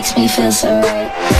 makes me feel so right.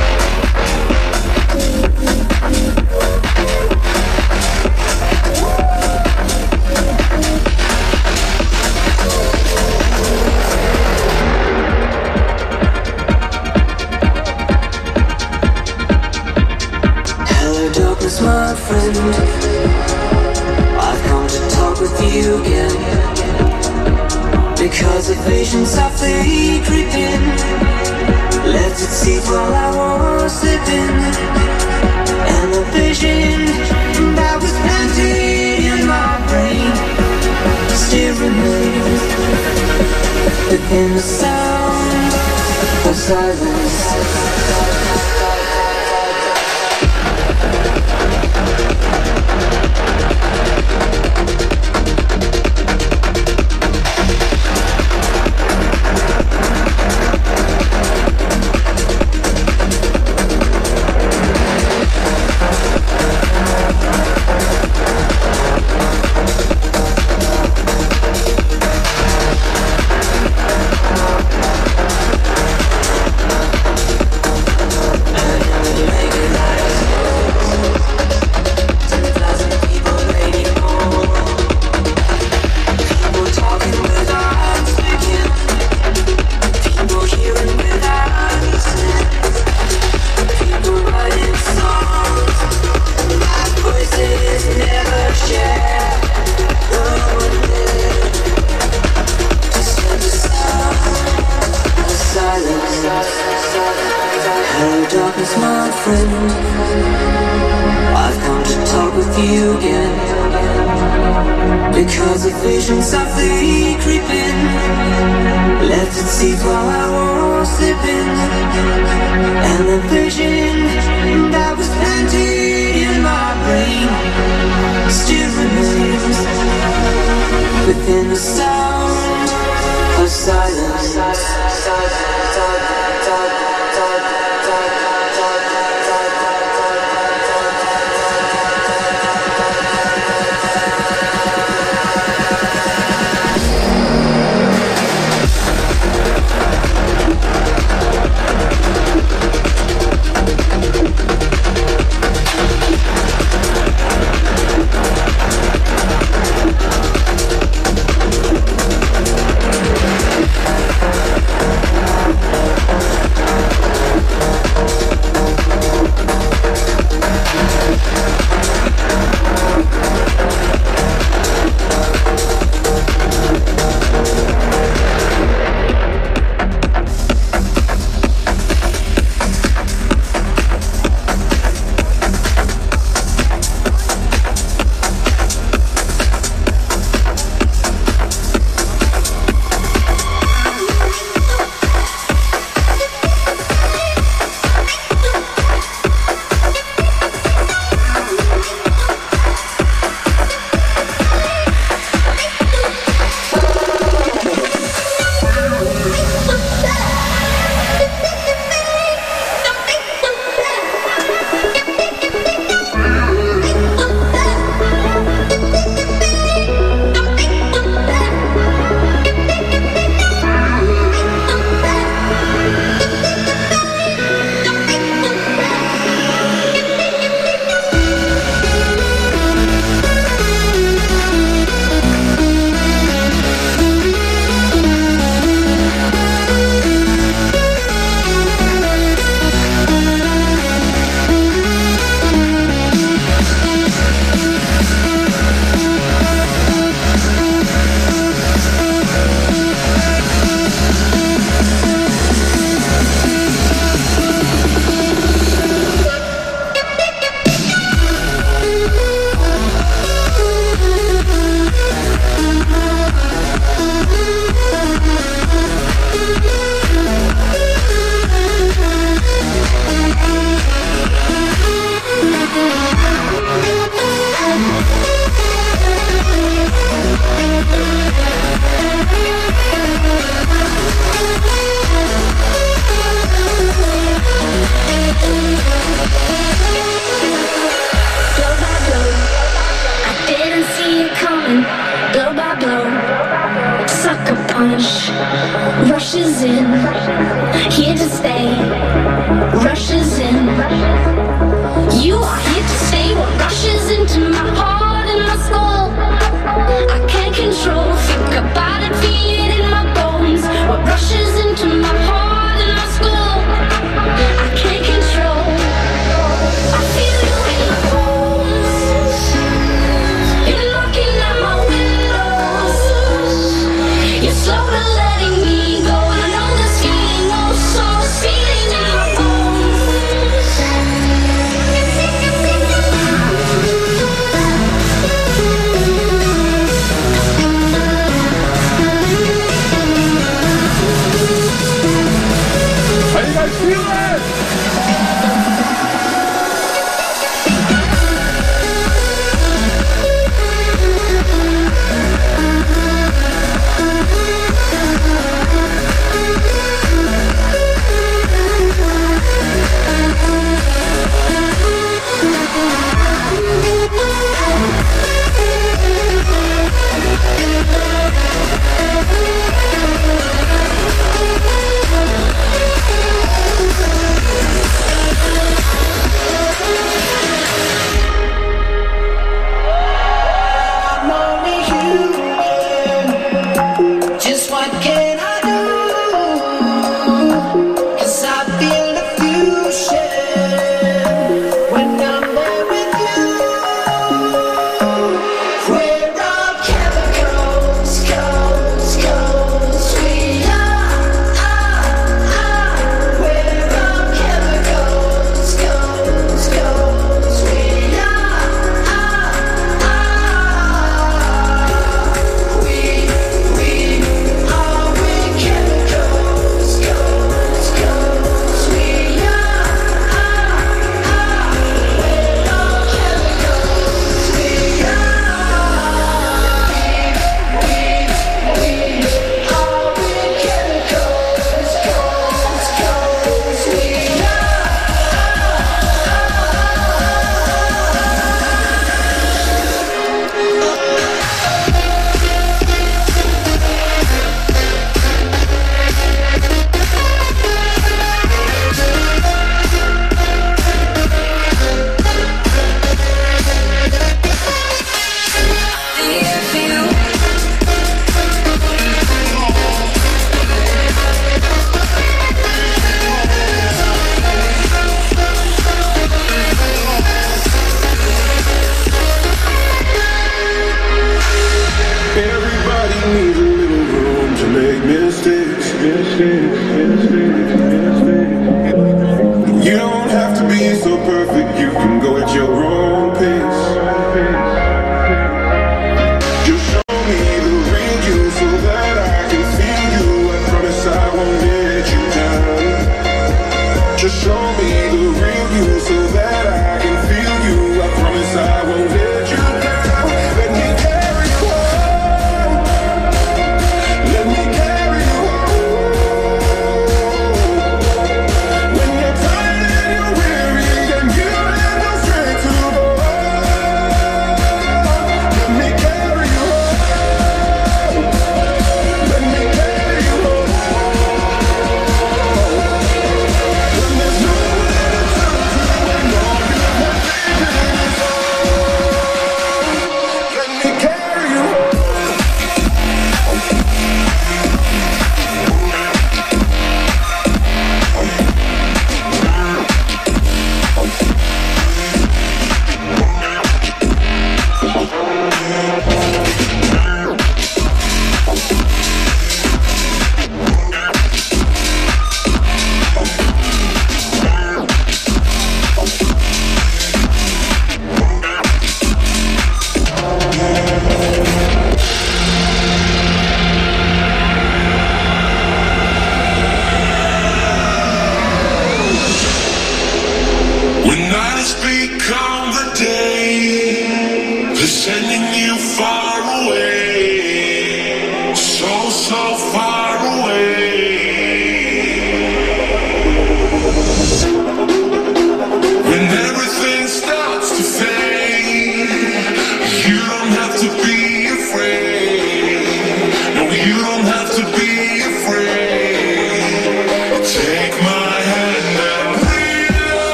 vision softly creeping. Let it seat while I was sleeping. And the vision that was planted in my brain still remains within the sound of silence.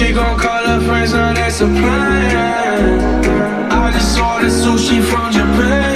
She gon' call her friends, now that's a plan. I just ordered sushi from Japan.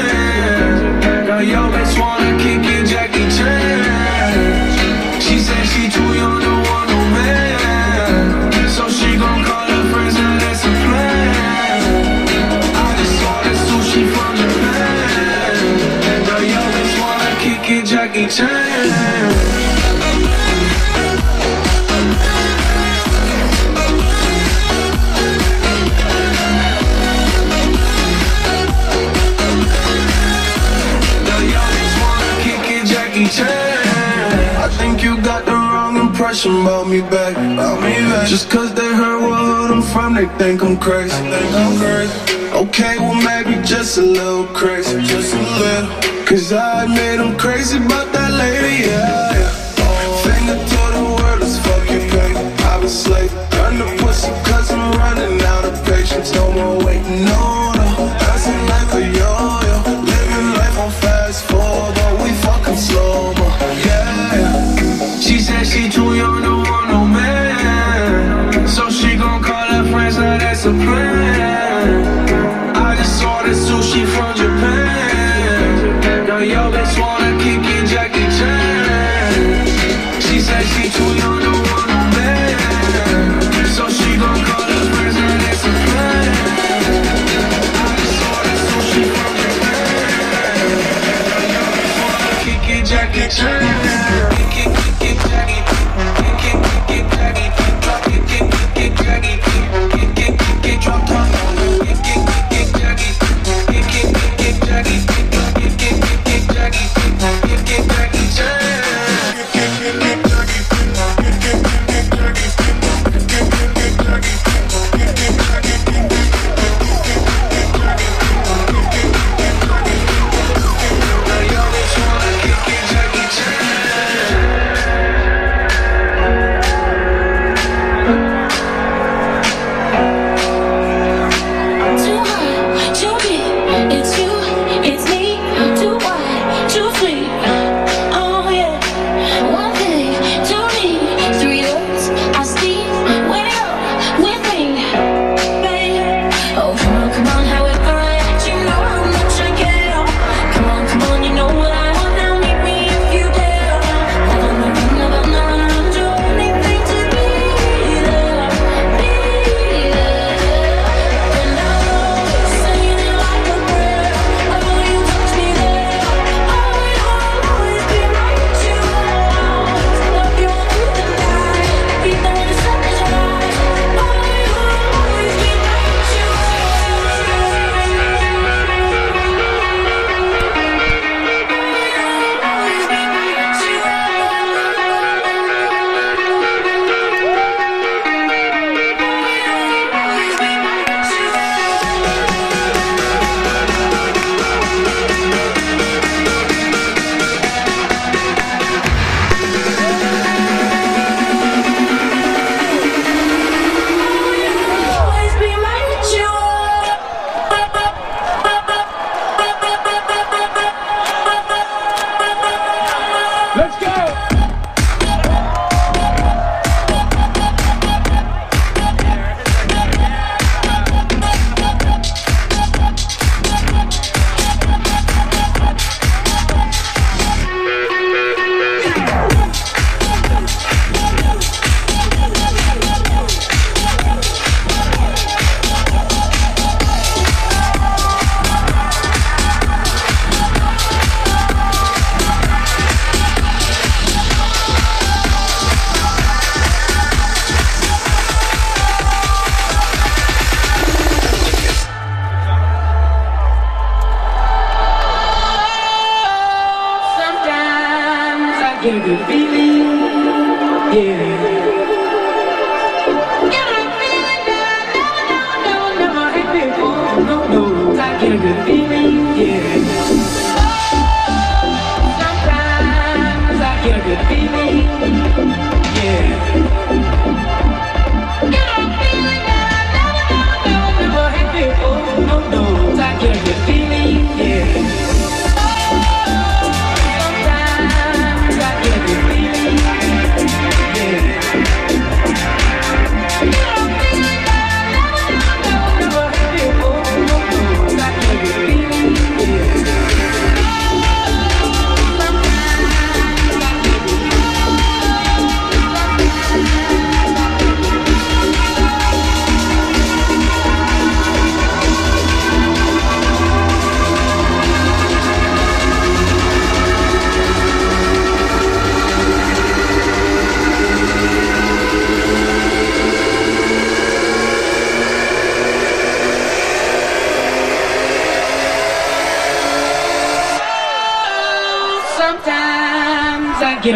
question about me back. About me back. Just cause they heard where I'm from, they think I'm crazy. Think I'm crazy. Okay, well maybe just a little crazy, just a little. Cause I made them crazy, but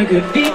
Good.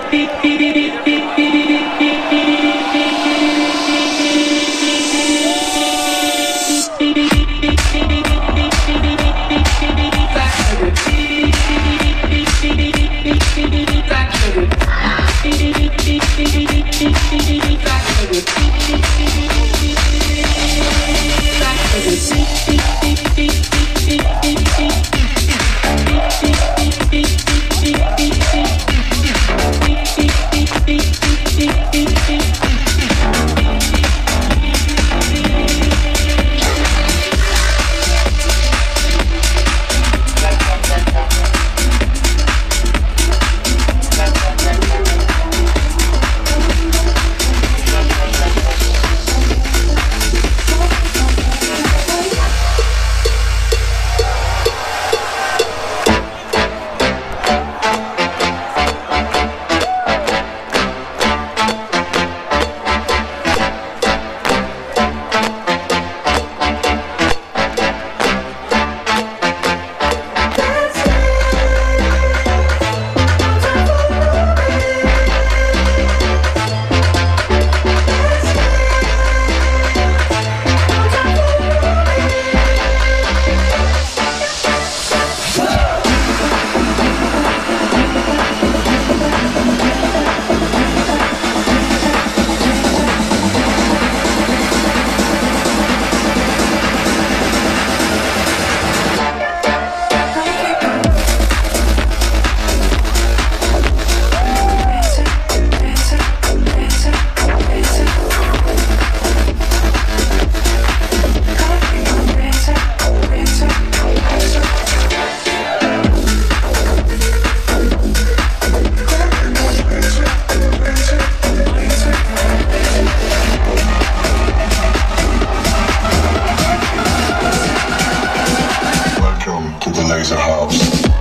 Laser lose house.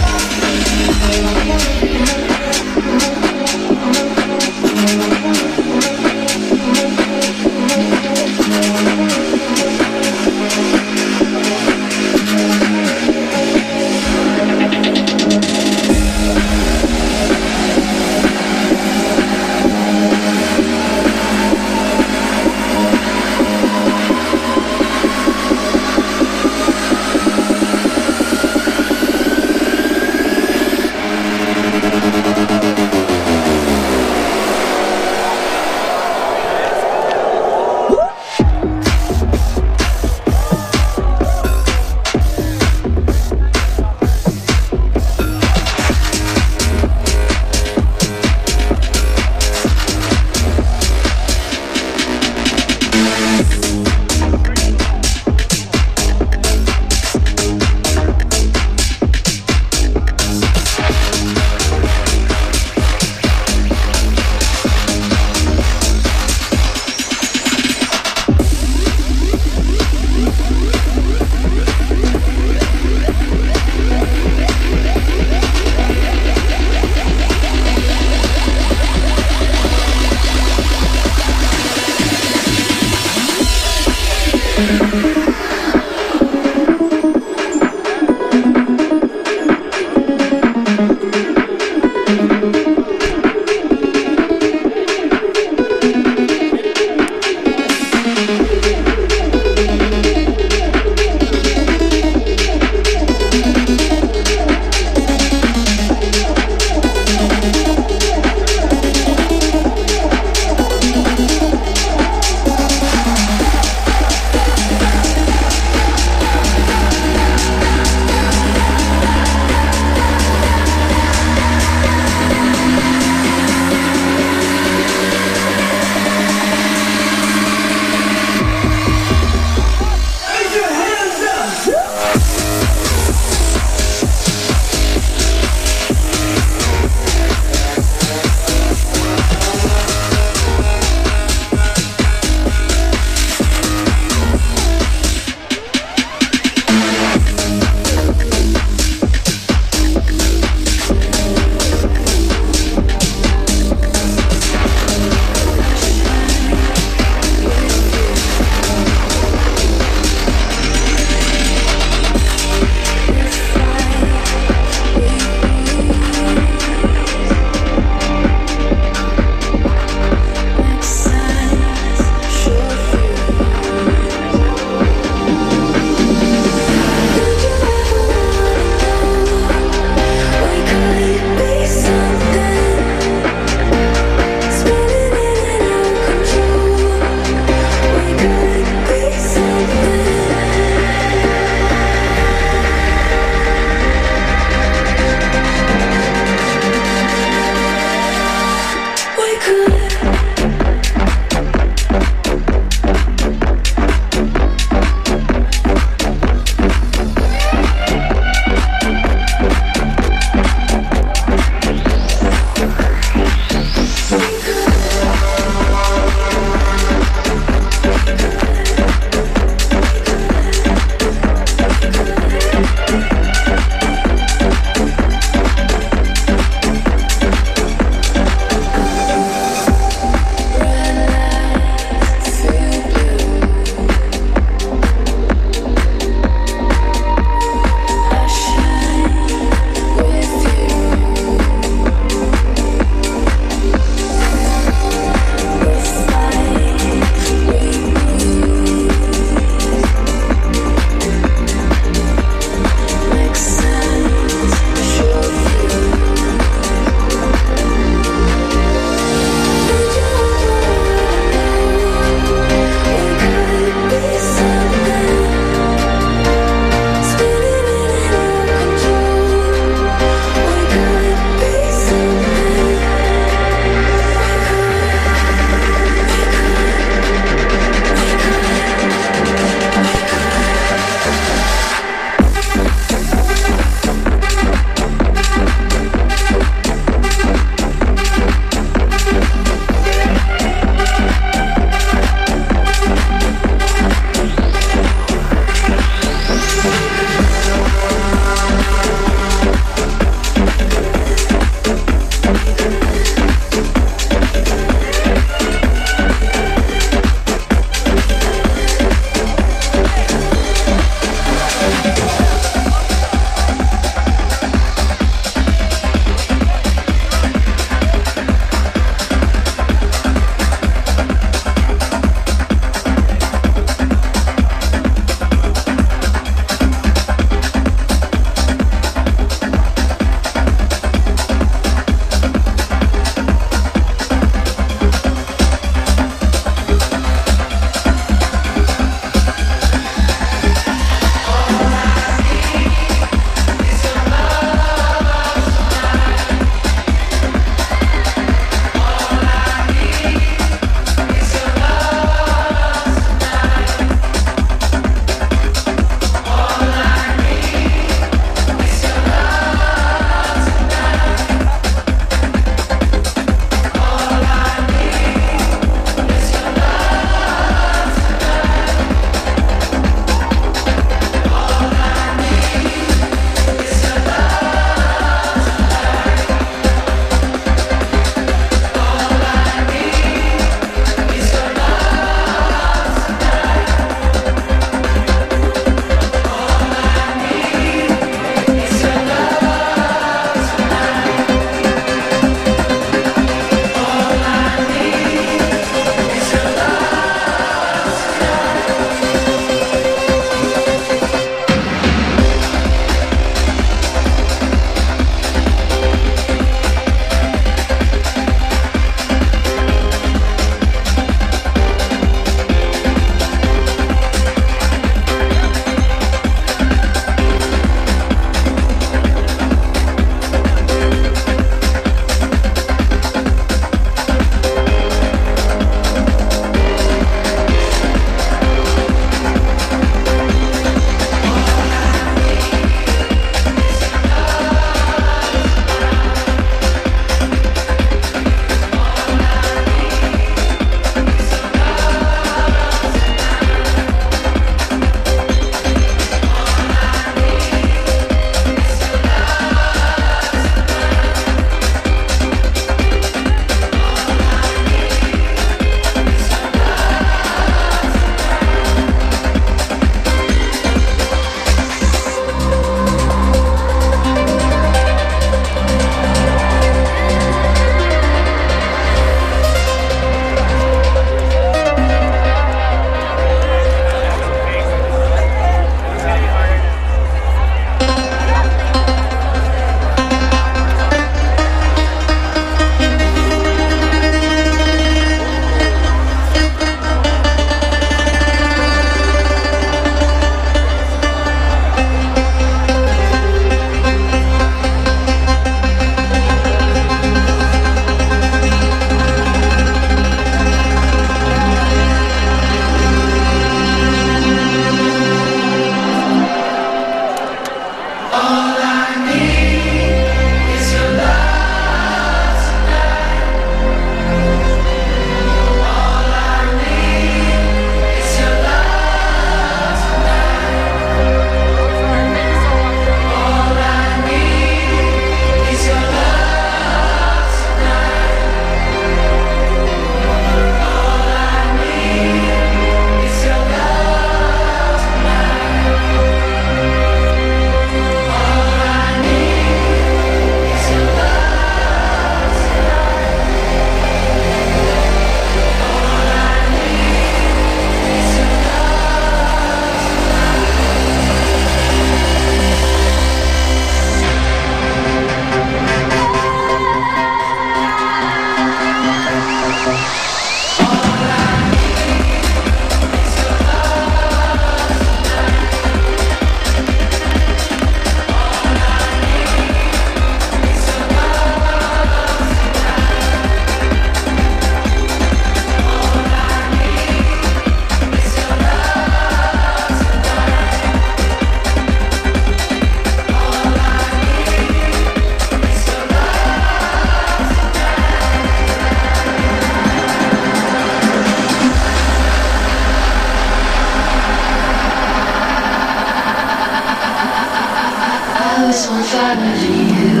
eyes on fire for you.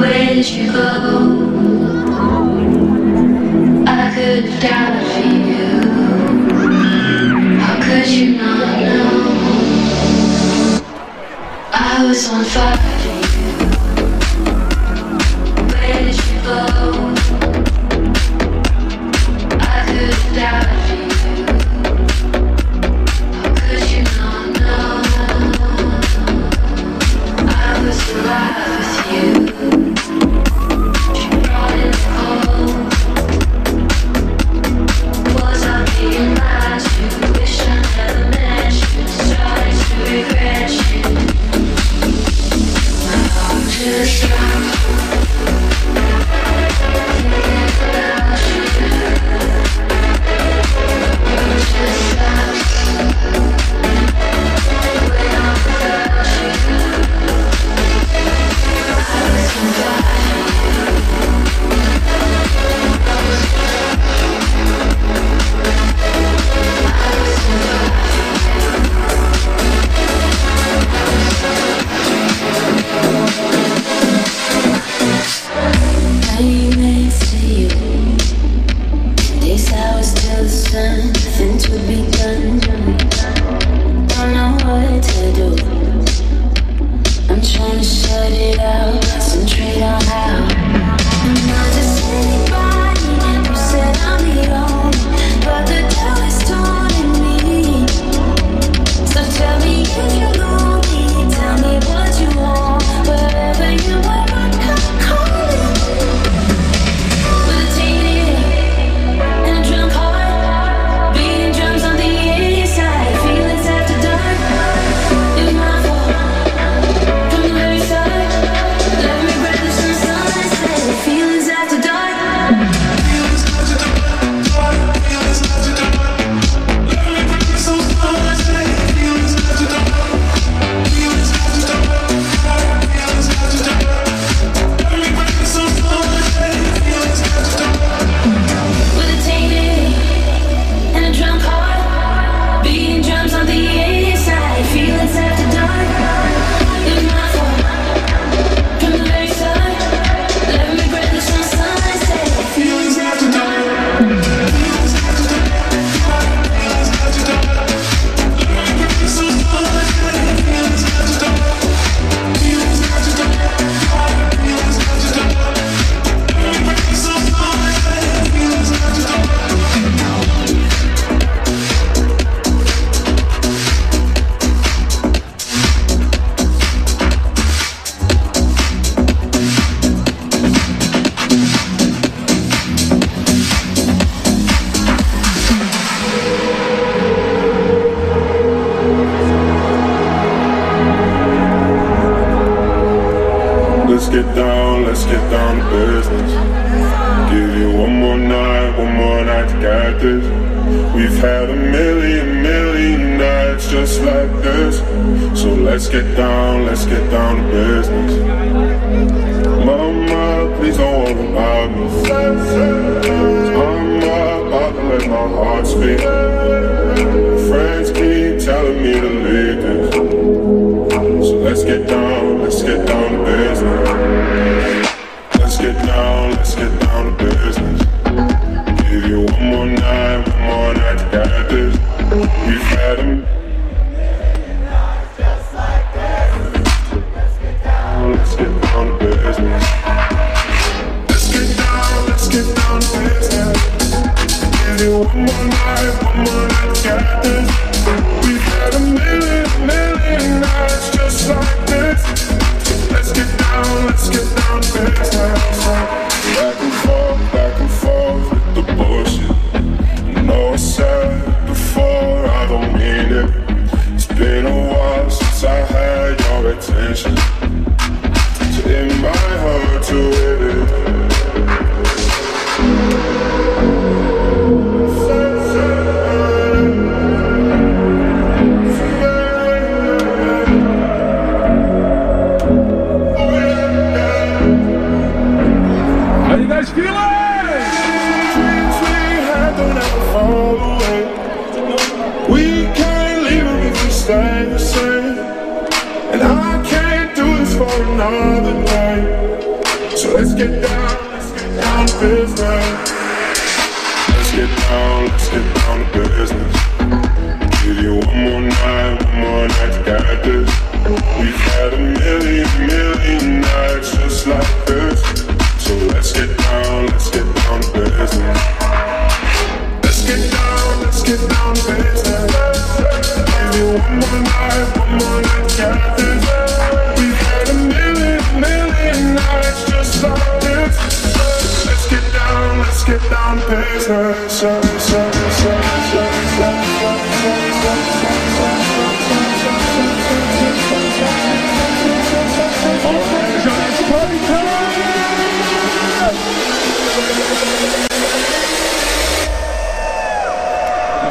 Where did you go? I could die for you. How could you not know? I was on fire for you.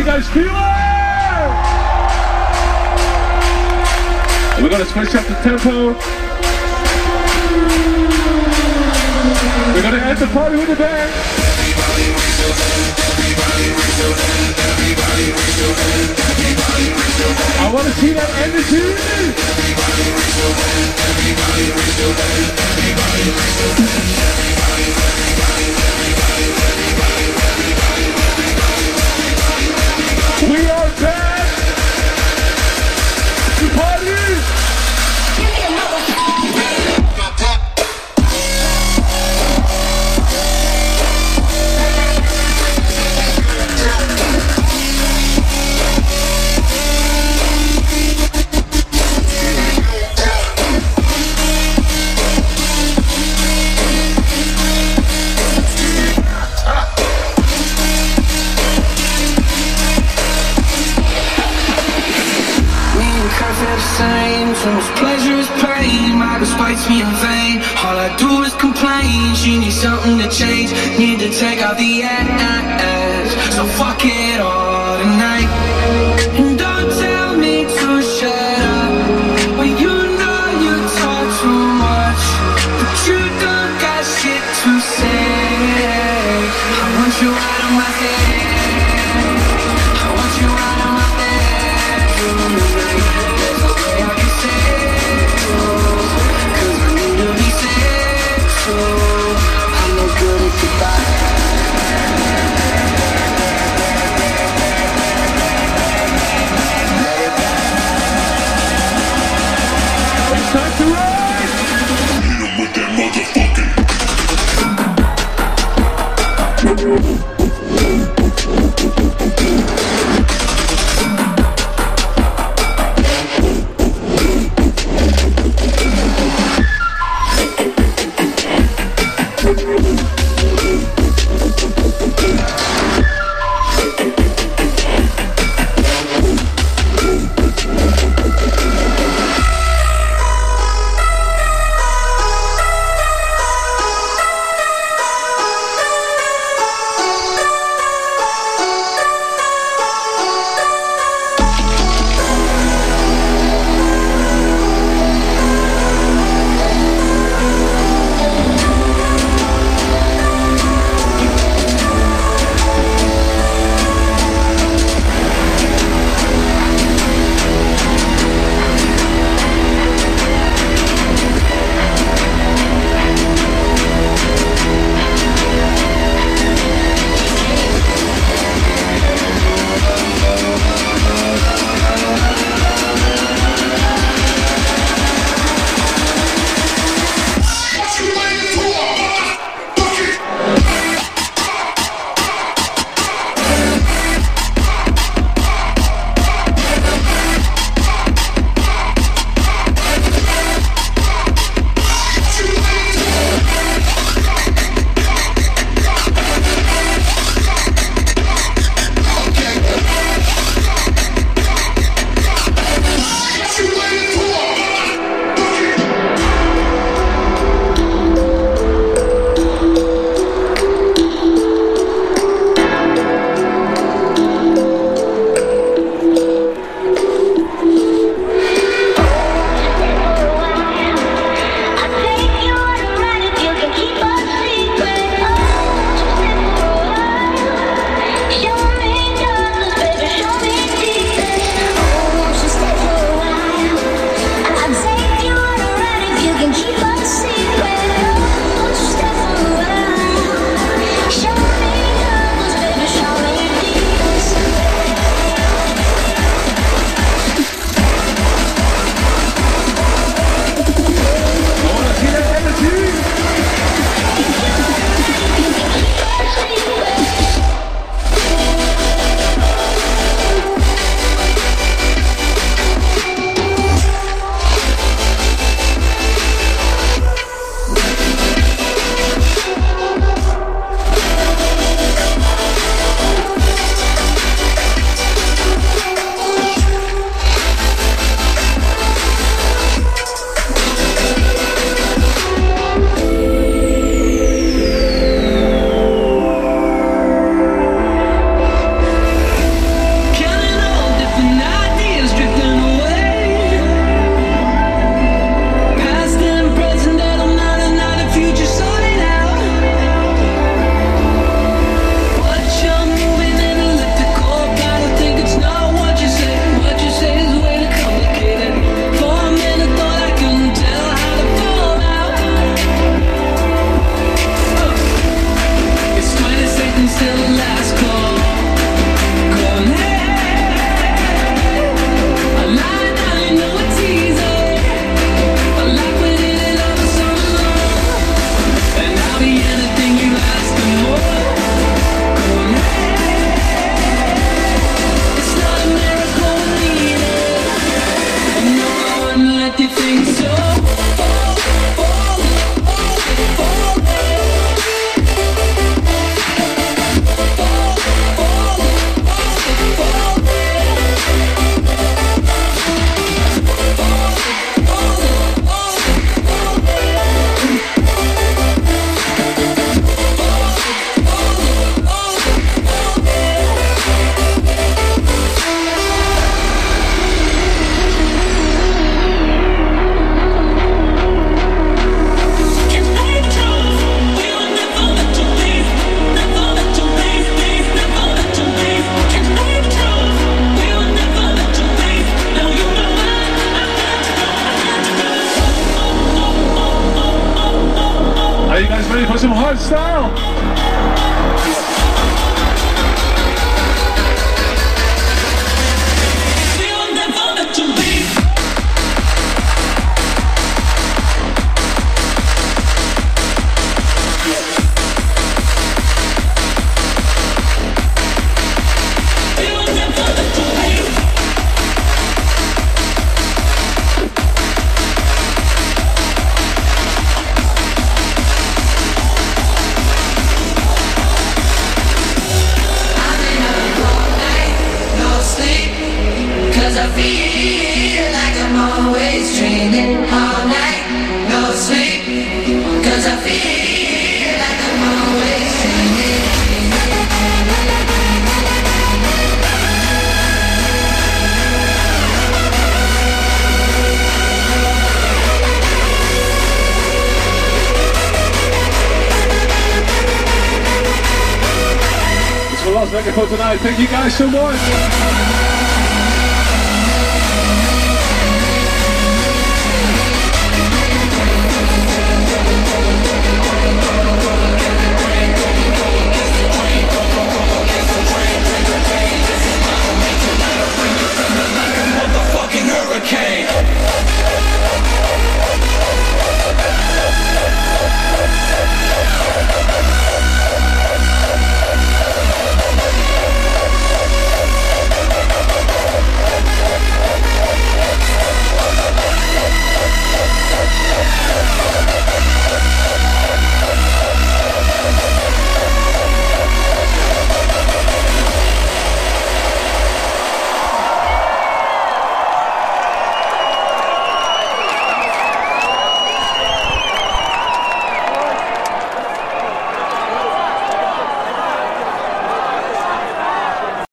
You guys feel it? We're gonna switch up the tempo. We're gonna end the party with a bang. I wanna see that energy. We are back to party. Me in vain. All I do is complain. She needs something to change. Need to take out the ass. So fuck it all